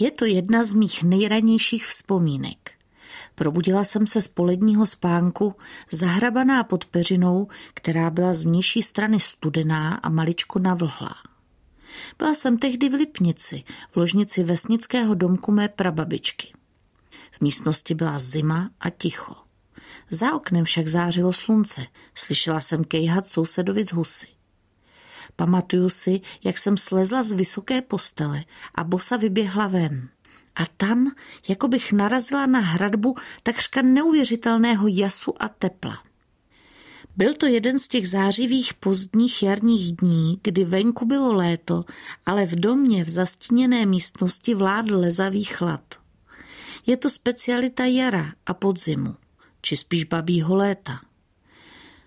Je to jedna z mých nejranějších vzpomínek. Probudila jsem se z poledního spánku, zahrabaná pod peřinou, která byla z vnější strany studená a maličko navlhlá. Byla jsem tehdy v Lipnici, v ložnici vesnického domku mé prababičky. V místnosti byla zima a ticho. Za oknem však zářilo slunce, slyšela jsem kejhat sousedovic husy. Pamatuju si, jak jsem slezla z vysoké postele a bosa vyběhla ven. A tam, jako bych narazila na hradbu takřka neuvěřitelného jasu a tepla. Byl to jeden z těch zářivých pozdních jarních dní, kdy venku bylo léto, ale v domě v zastíněné místnosti vládl lezavý chlad. Je to specialita jara a podzimu, či spíš babího léta.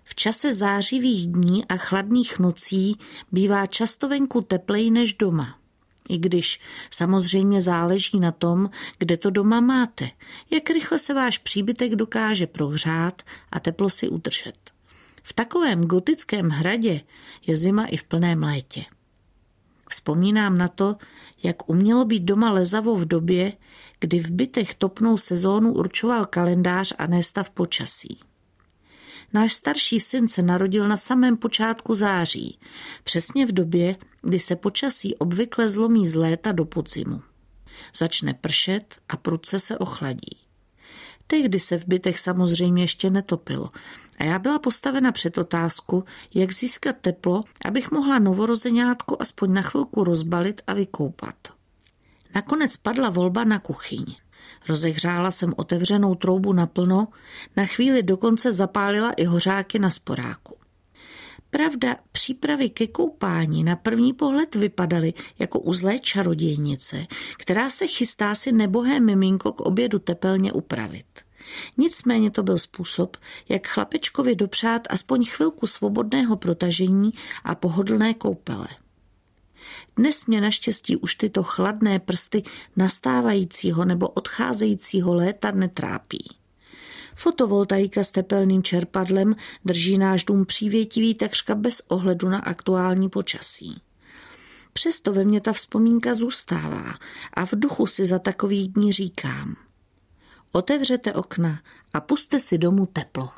V čase zářivých dní a chladných nocí bývá často venku teplej než doma. I když samozřejmě záleží na tom, kde to doma máte, jak rychle se váš příbytek dokáže prohřát a teplo si udržet. V takovém gotickém hradě je zima i v plném létě. Vzpomínám na to, jak umělo být doma lezavo v době, kdy v bytech topnou sezónu určoval kalendář a ne stav počasí. Náš starší syn se narodil na samém počátku září, přesně v době, kdy se počasí obvykle zlomí z léta do podzimu. Začne pršet a prudce se ochladí. Tehdy se v bytech samozřejmě ještě netopilo a já byla postavena před otázku, jak získat teplo, abych mohla novorozeňátko aspoň na chvilku rozbalit a vykoupat. Nakonec padla volba na kuchyň. Rozehřála jsem otevřenou troubu naplno, na chvíli dokonce zapálila i hořáky na sporáku. Pravda, přípravy ke koupání na první pohled vypadaly jako uzlé čarodějnice, která se chystá si nebohé miminko k obědu tepelně upravit. Nicméně to byl způsob, jak chlapečkovi dopřát aspoň chvilku svobodného protažení a pohodlné koupele. Dnes mě naštěstí už tyto chladné prsty nastávajícího nebo odcházejícího léta netrápí. Fotovoltaika s tepelným čerpadlem drží náš dům přívětivý takřka bez ohledu na aktuální počasí. Přesto ve mně ta vzpomínka zůstává a v duchu si za takových dní říkám. Otevřete okna a puste si domů teplo.